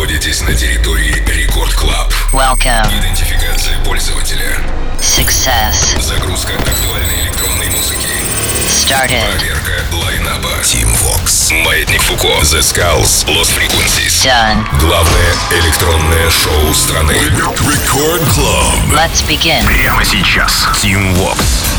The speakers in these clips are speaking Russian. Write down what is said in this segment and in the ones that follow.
находитесь на территории Record Club. Welcome. Идентификация пользователя. Success. Загрузка актуальной электронной музыки. Started. Проверка line-up а. Tim Vox. Маятник Фуко. The Skulls. Lost Frequencies. Done. Главное электронное шоу страны. Record Club. Let's begin. Прямо сейчас. Tim Vox.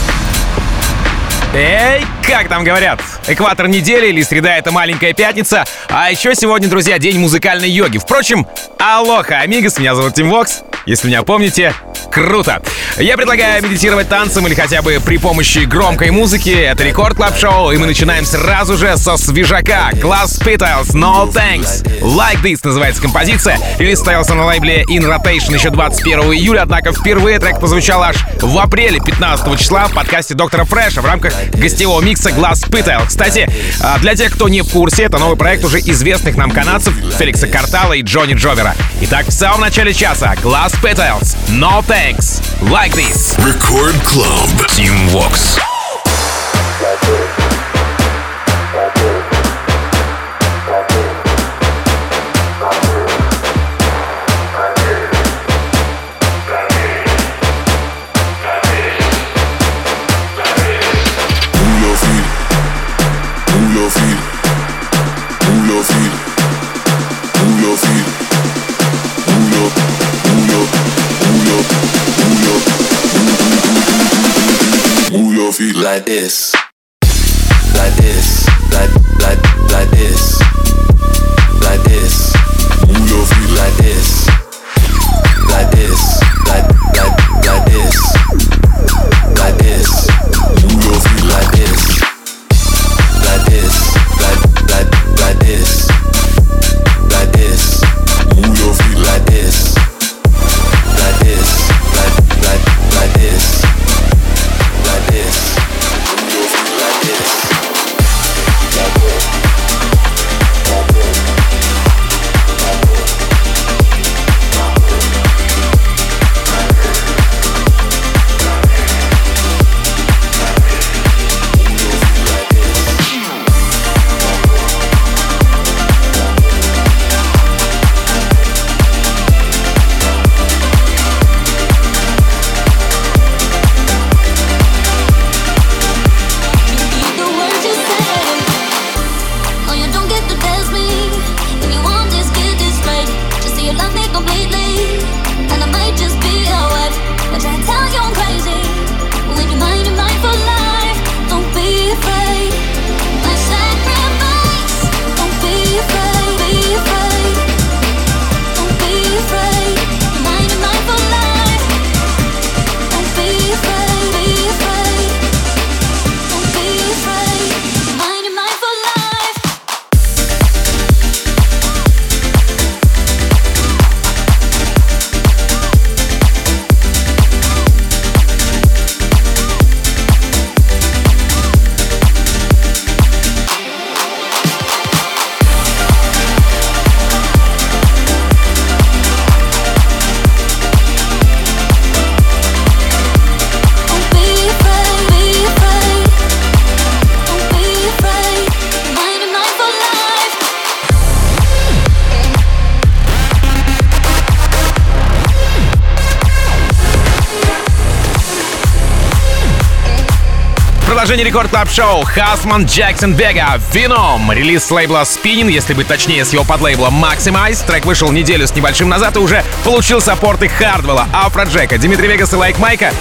Эй, как там говорят? Экватор недели или среда — это маленькая пятница. А еще сегодня, друзья, день музыкальной йоги. Впрочем, алоха, amigos, меня зовут Tim Vox. Если меня помните, круто. Я предлагаю медитировать танцем или хотя бы при помощи громкой музыки. Это Record Club Show, и мы начинаем сразу же со свежака. Glass Petals, No Thanks. Like This называется композиция. Релиз состоялся на лейбле In Rotation еще 21 июля, однако впервые трек прозвучал аж в апреле 15 числа в подкасте Доктора Fresch а в рамках гостевого микса Glass Petals. Кстати, а, для тех, кто не в курсе, это новый проект уже известных нам канадцев Феликса Картала и Джонни Джовера. Итак, в самом начале часа Brass Petals, No Thanks, Like This. Record Club, Team Vox. Like this. Like this. Like, like, like this. Like this. Move your feet like this. Like this. Like, like, like this. Like this. Продолжение Record Club Show Husman, Jaxx and Vega Venom Релиз с лейбла Spinnin', если быть точнее с его подлейблом Maxximize Трек вышел неделю с небольшим назад и уже получил саппорты Хардвелла, Афроджека, Дмитрия Вегаса, Лайк Майка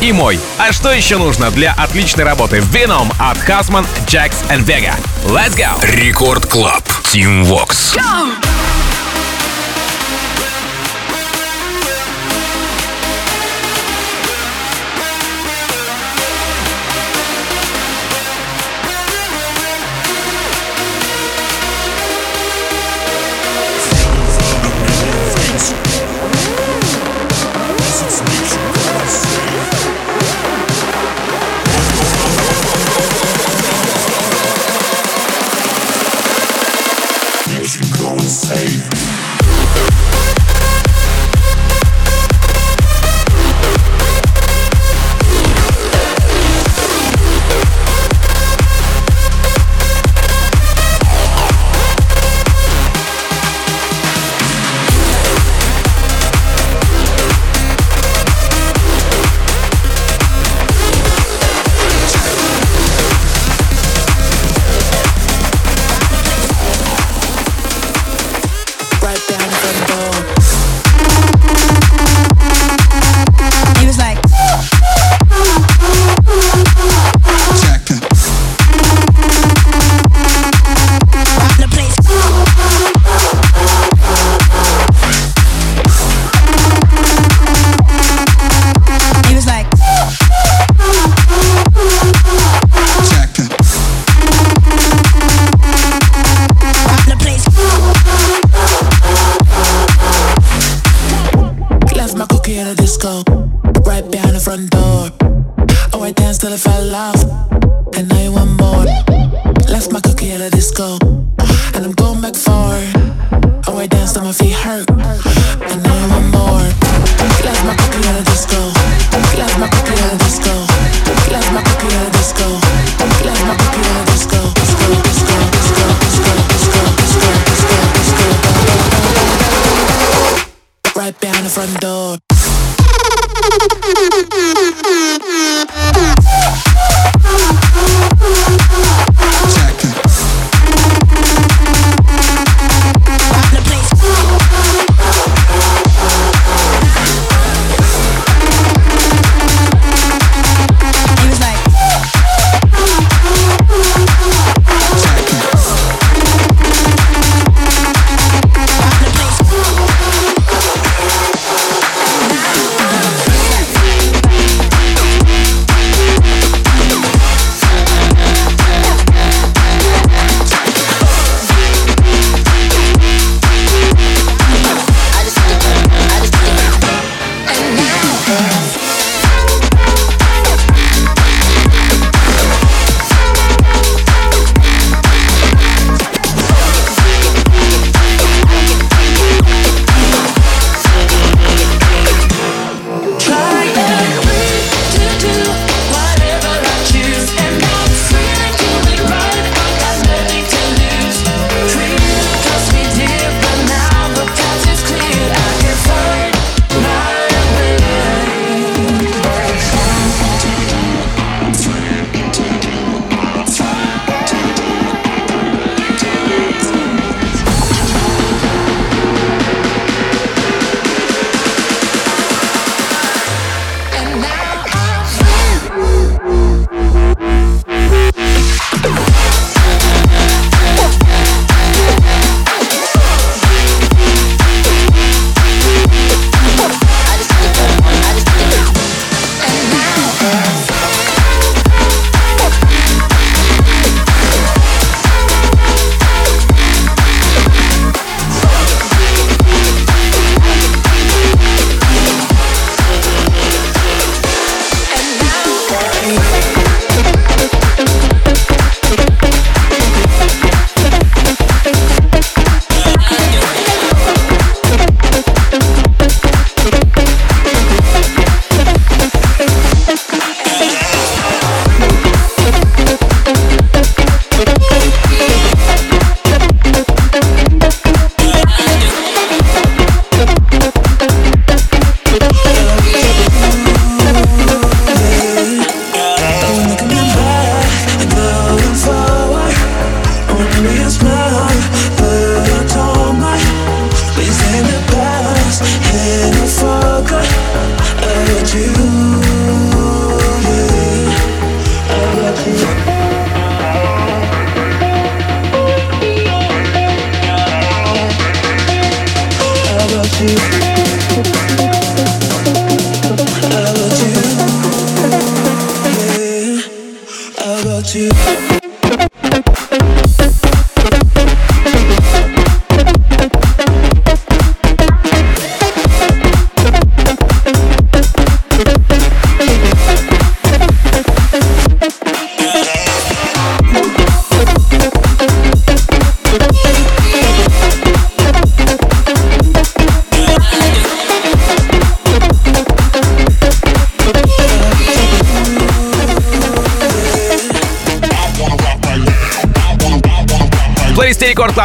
и мой. А что еще нужно для отличной работы? Вином от Husman, Jaxx and Vega. Let's go! Record Club. Tim Vox. Go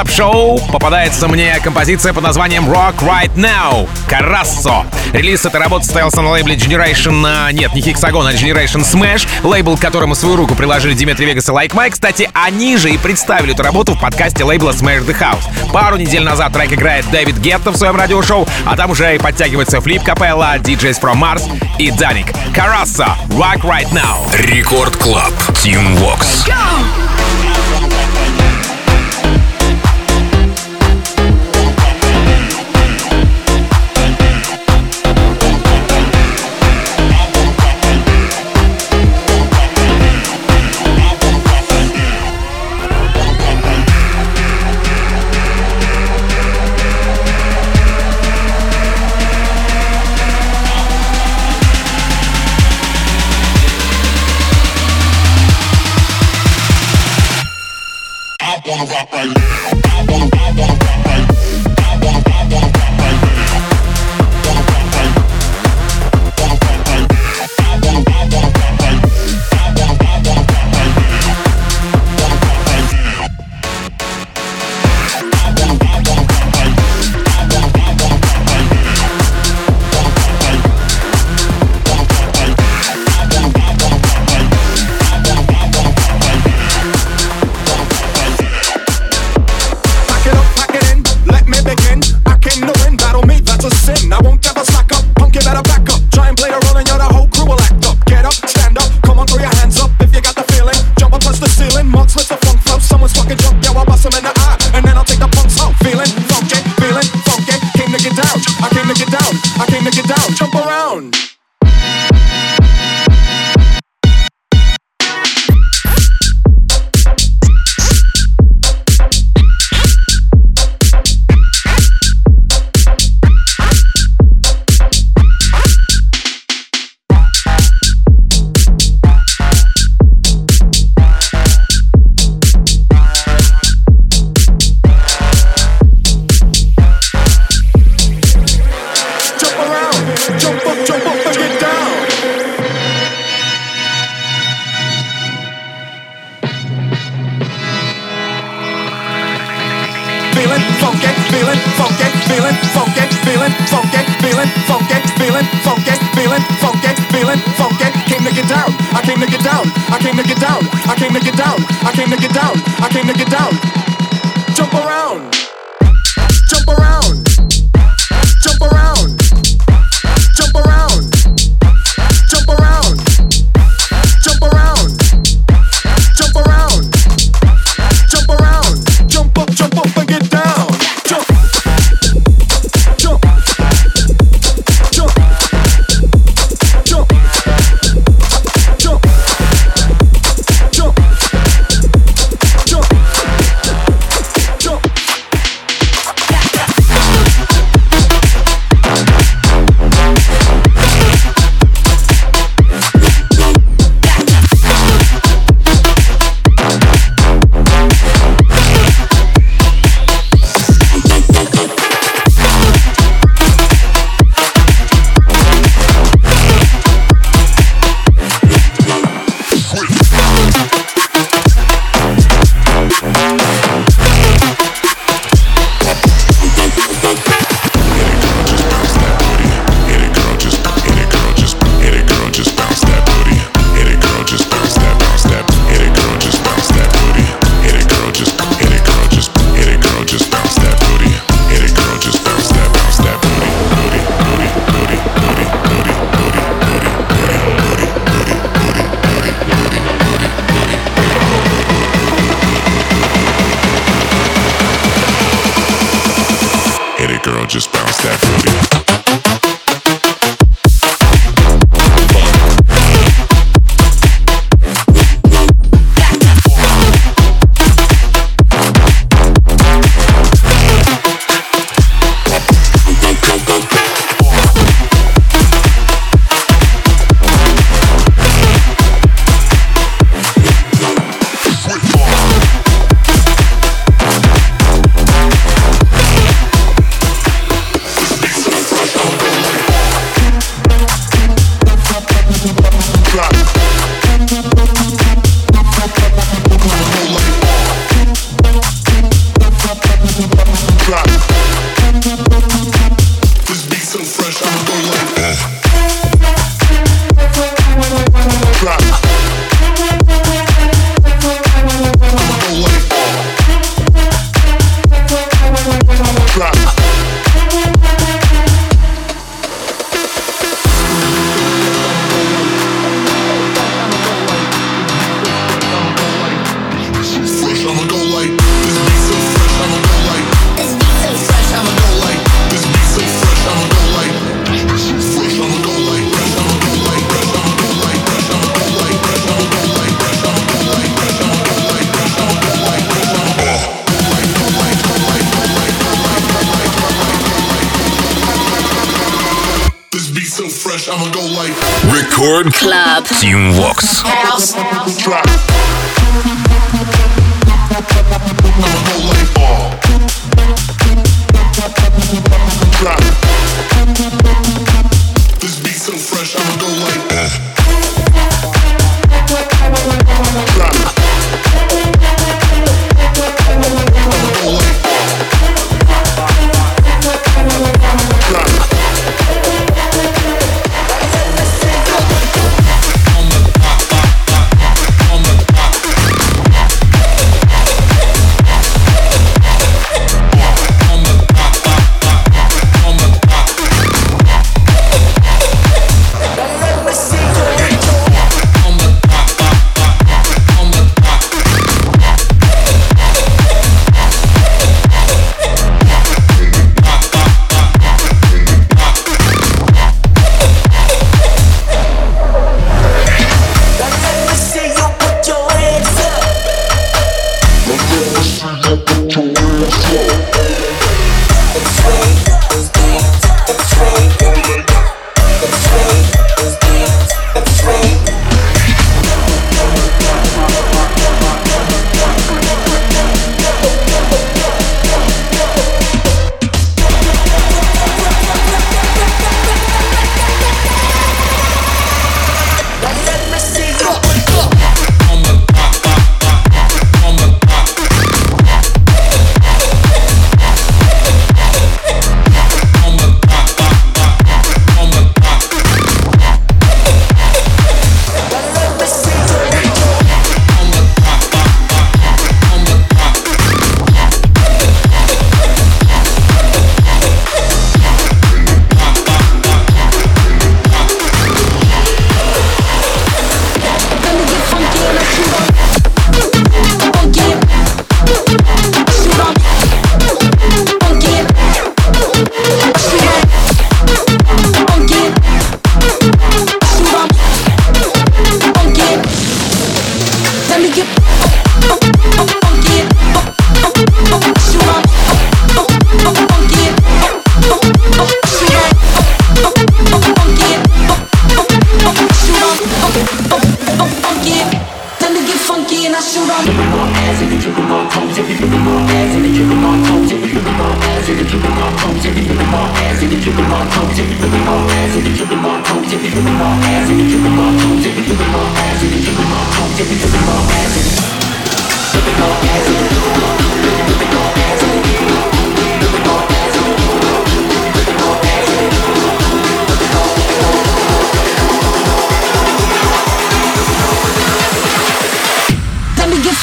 Club Show попадается мне композиция под названием Rock Right Now Carasso. Релиз этой работы состоялся на лейбле Generation... А, нет, не Hexagon, а Generation Smash, лейбл, которому свою руку приложили Dimitri Vegas и Like Mike. Кстати, они же и представили эту работу в подкасте лейбла Smash the House. Пару недель назад трек играет David Guetta в своем радиошоу, а там уже и подтягивается Flip Capella, DJs from Mars и Dannic. Carasso, Rock Right Now. Record Club, Team Vox. Go!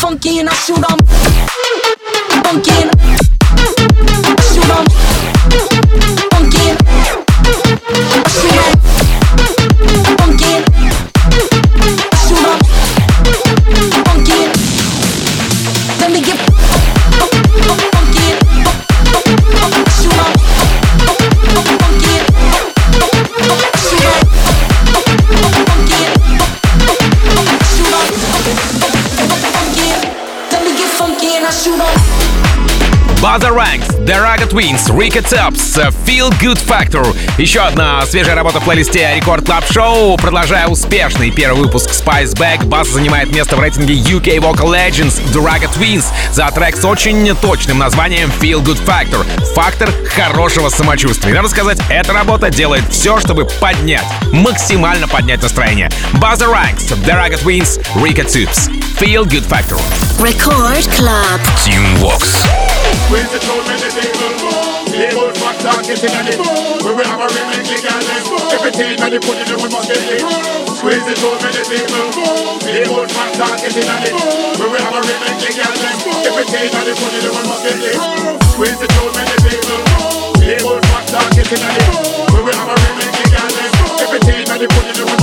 Funky and I shoot 'em. Funky and I shoot 'em. The Ragga Twins, Rico Tubbs, Feel Good Factor. Еще одна свежая работа в плейлисте Record Club Show. Продолжая успешный первый выпуск Spice Back, Базз занимает место в рейтинге UK Vocal Legends The Ragga Twins за трек с очень точным названием Feel Good Factor. Фактор хорошего самочувствия. И надо сказать, эта работа делает все, чтобы поднять, максимально поднять настроение. Bazza Ranks, The Ragga Twins, Rico Tubbs, Feel Good Factor. Record Club. Team Vox. We sit down with the table Label facts and getting at it We will have a remix regardless. Everything that they put in we must get it. Squeeze it down with the table Label facts and getting at it We will have a remix regardless. Everything that they put in we must get it. Squeeze it down with the table Label facts getting at it We will have a remix regardless. Everything that they put in we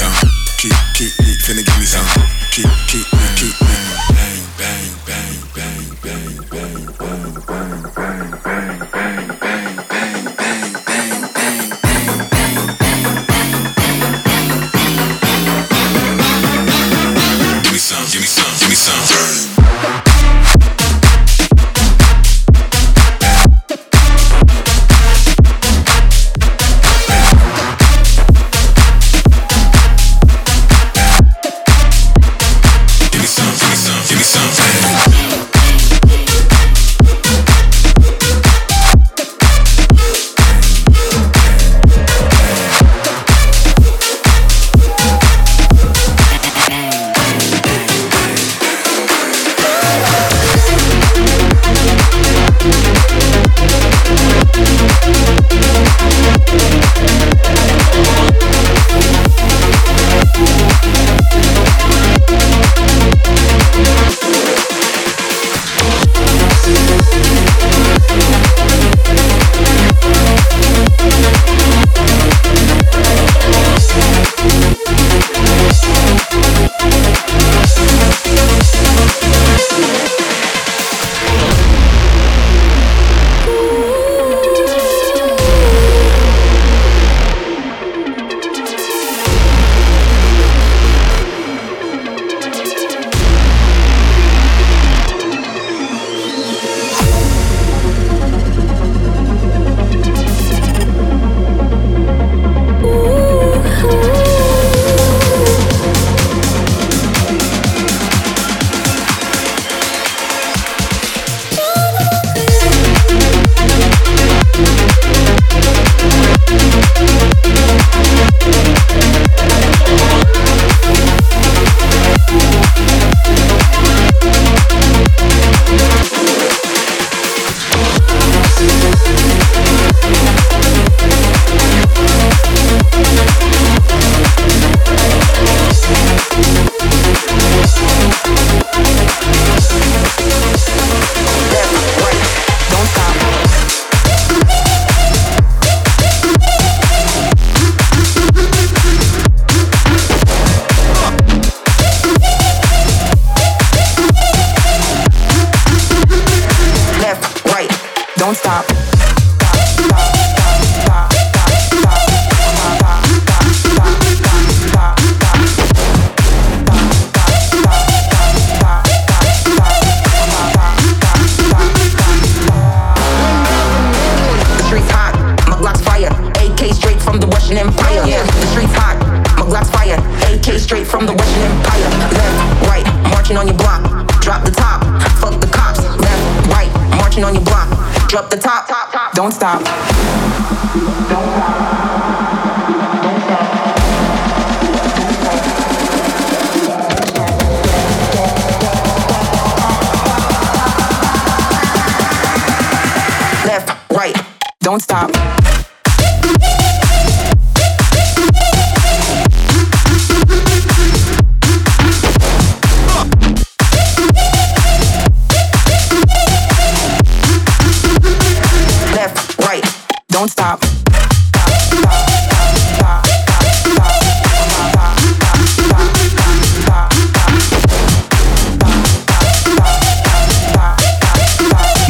some. Keep, keep, keep, finna give me some. Keep, keep, keep, keep,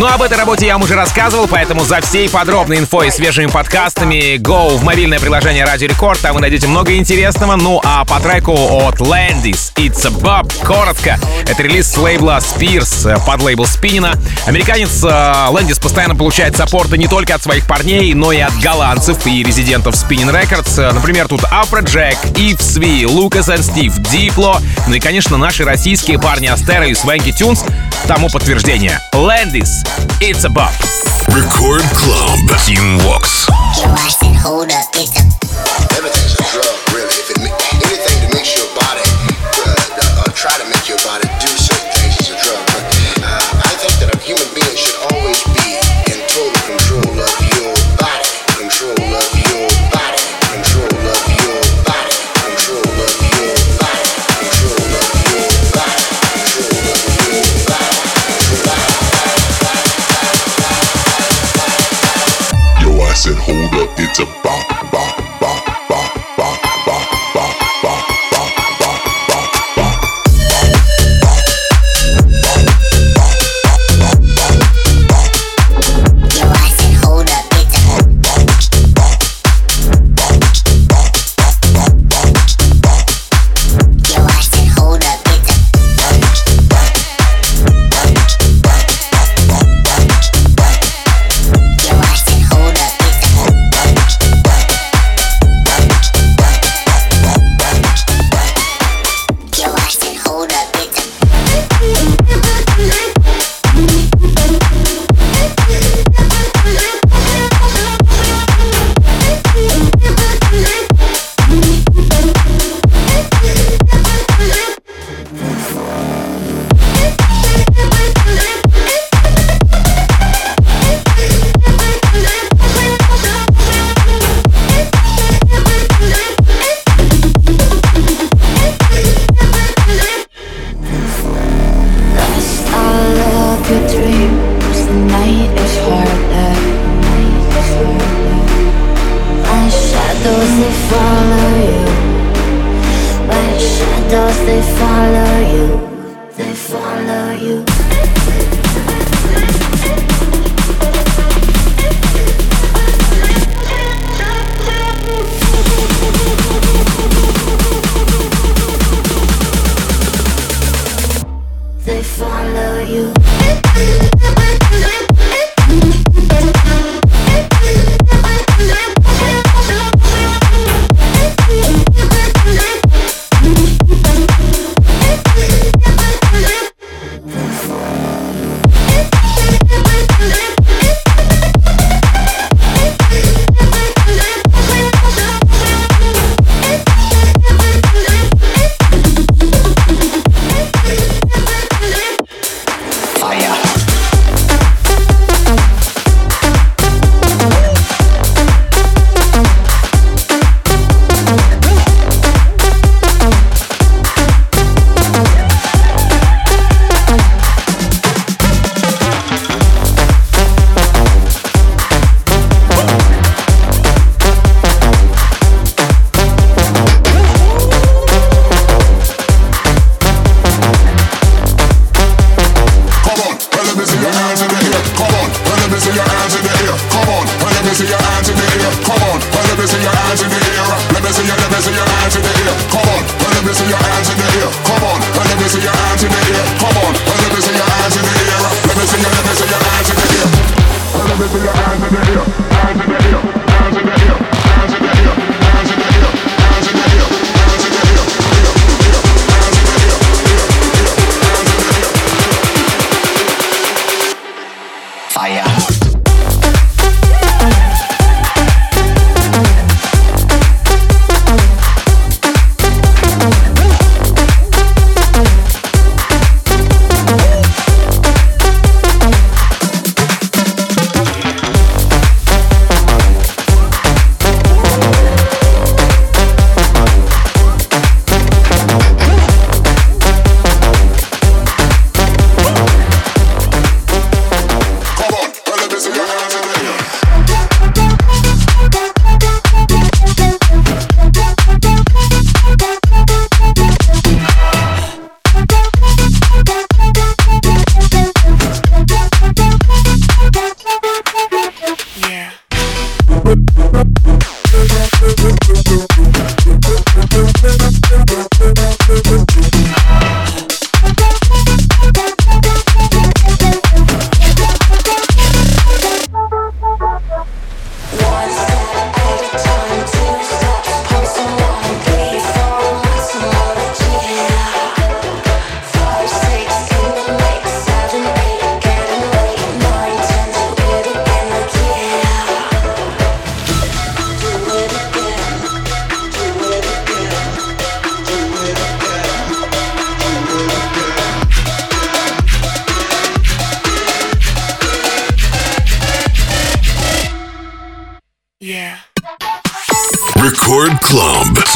Ну, об этой работе я вам уже рассказывал, поэтому за всей подробной инфой и свежими подкастами go в мобильное приложение Радио Рекорд, там вы найдете много интересного. Ну, а по треку от Landis It's a Bop, коротко, это релиз с лейбла SPRS, подлейбл Spinnin' а. Американец Лэндис постоянно получает саппорты не только от своих парней, но и от голландцев и резидентов Spinnin' Records. Э, например, тут Afrojack, Lucas и Steve, Diplo, ну и, конечно, наши российские парни Астера и Swanky Tunes тому подтверждение. Лэндис It's a bop. Record Club. Team Walks. Get hold up. It's a. Everything's a drug, really. If it, anything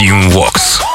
Team Vox.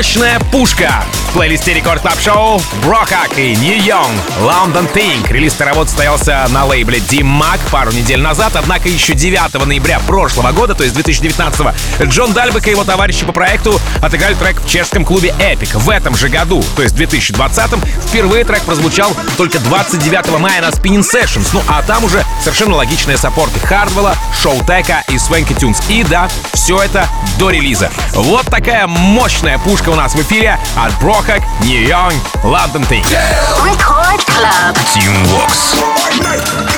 Мощная пушка. В плейлисте Record Club Show Brohug и Нью Йон London Ting. Релиз работ состоялся на лейбле Dim Mak пару недель назад, однако еще 9 ноября прошлого года, то есть 2019 Джон Дальбек и его товарищи по проекту отыграли трек в чешском клубе Epic. В этом же году, то есть 2020 впервые трек прозвучал только 29 мая на Spinnin' Sessions. Ну а там уже Совершенно логичные саппорты Hardwell а, Showtek а и Swanky Tunes. И да, все это до релиза. Вот такая мощная пушка у нас в эфире от Брохак, Нью-Йорк, Лондон Тейк. Team Vox.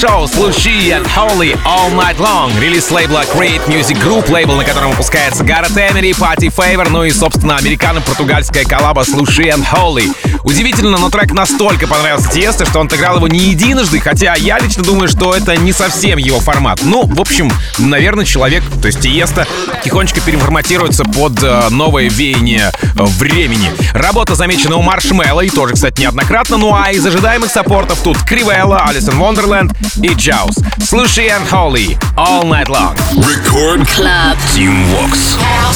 Продолжение шоу Слуши and Holy All Night Long. Релиз лейбла Create Music Group, лейбл, на котором выпускается Гаррет Эмери, Пати Фейвор, ну и, собственно, американо-португальская коллаба Слуши and Holy. Удивительно, но трек настолько понравился Тиесто, что он отыграл его не единожды, хотя я лично думаю, что это не совсем его формат. Ну, в общем, наверное, человек, то есть Тиесто, тихонечко переформатируется под э, новое веяние э, времени. Работа замечена у Маршмелла и тоже, кстати, неоднократно. Ну а из ожидаемых саппортов тут Кривелла, Алисон Wonderland и Джаус. Слушай and Holy All Night Long. Record Club. Team Vox. All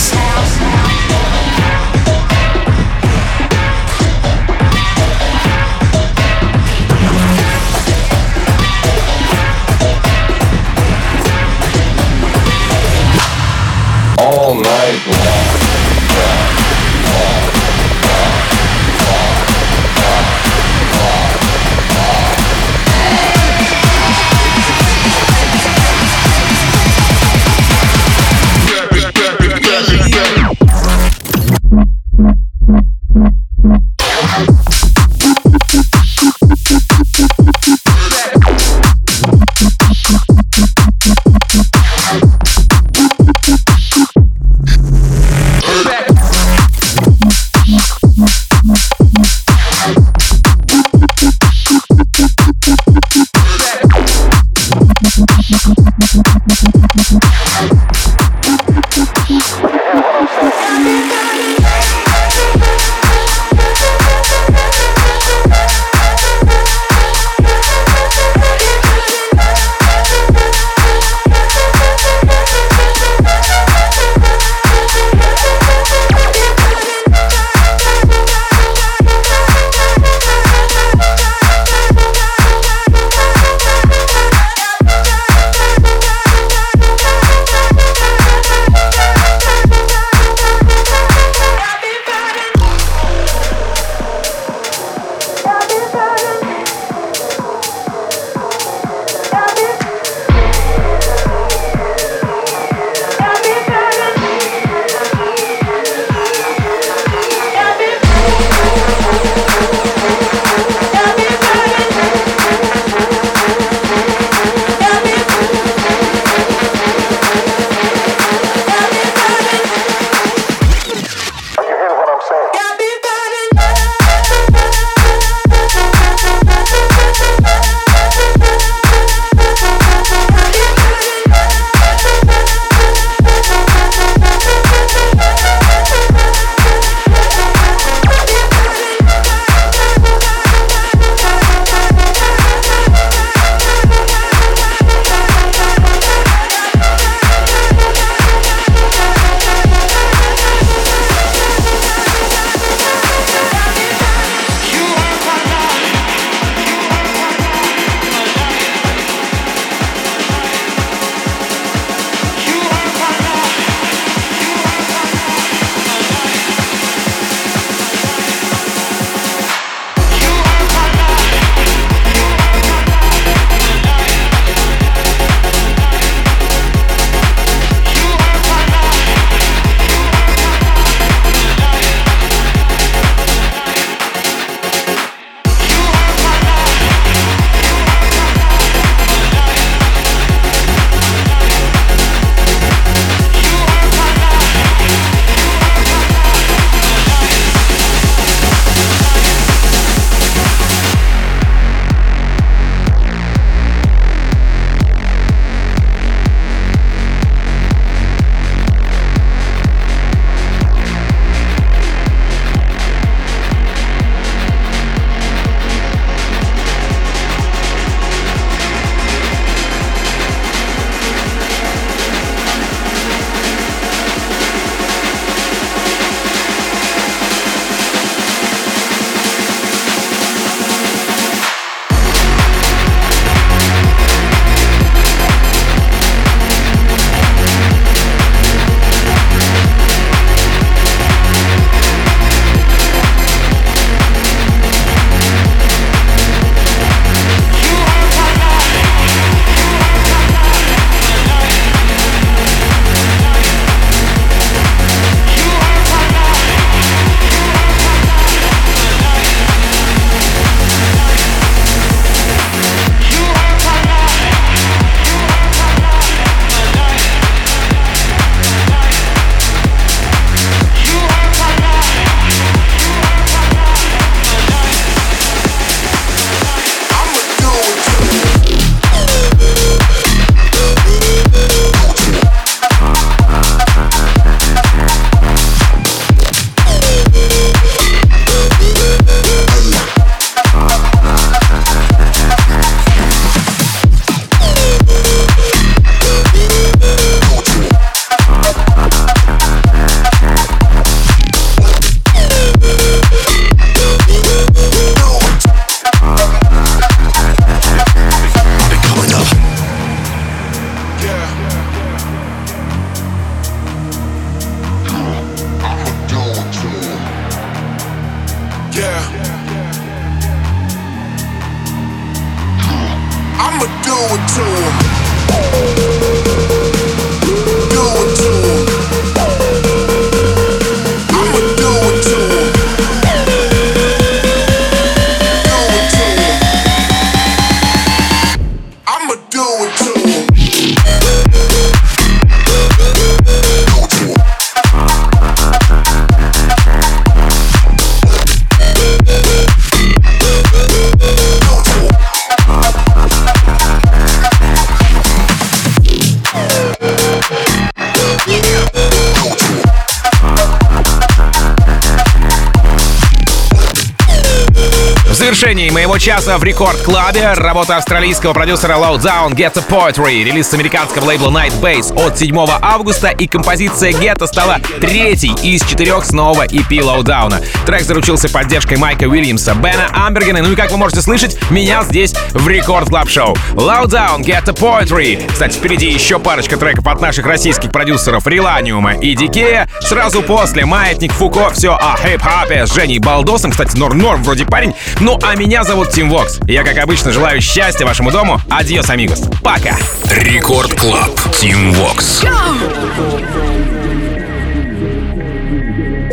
Моего часа в рекорд-клабе работа австралийского продюсера Lowdown Get a Poetry, релиз американского лейбла Night Base от 7 августа, и композиция Get стала третьей из четырех с нового EP Lowdown. Трек заручился поддержкой Майка Уильямса, Бена Амбергена, ну и как вы можете слышать, меня здесь в рекорд клаб шоу Lowdown Get a Poetry. Кстати, впереди еще парочка треков от наших российских продюсеров Реланиума и Дикея. Сразу после Маятник Фуко, все о хип-хапе с Женей Балдосом. Кстати, норм-норм вроде парень. Ну, а меня зовут Тим Вокс. Я, как обычно, желаю счастья вашему дому. Адьос, амигос. Пока. Record Club. Тим Вокс.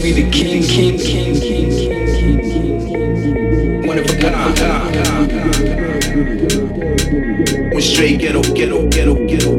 We the king, king, king, king, king, king, king. One of a kind. One straight ghetto, ghetto, ghetto, ghetto,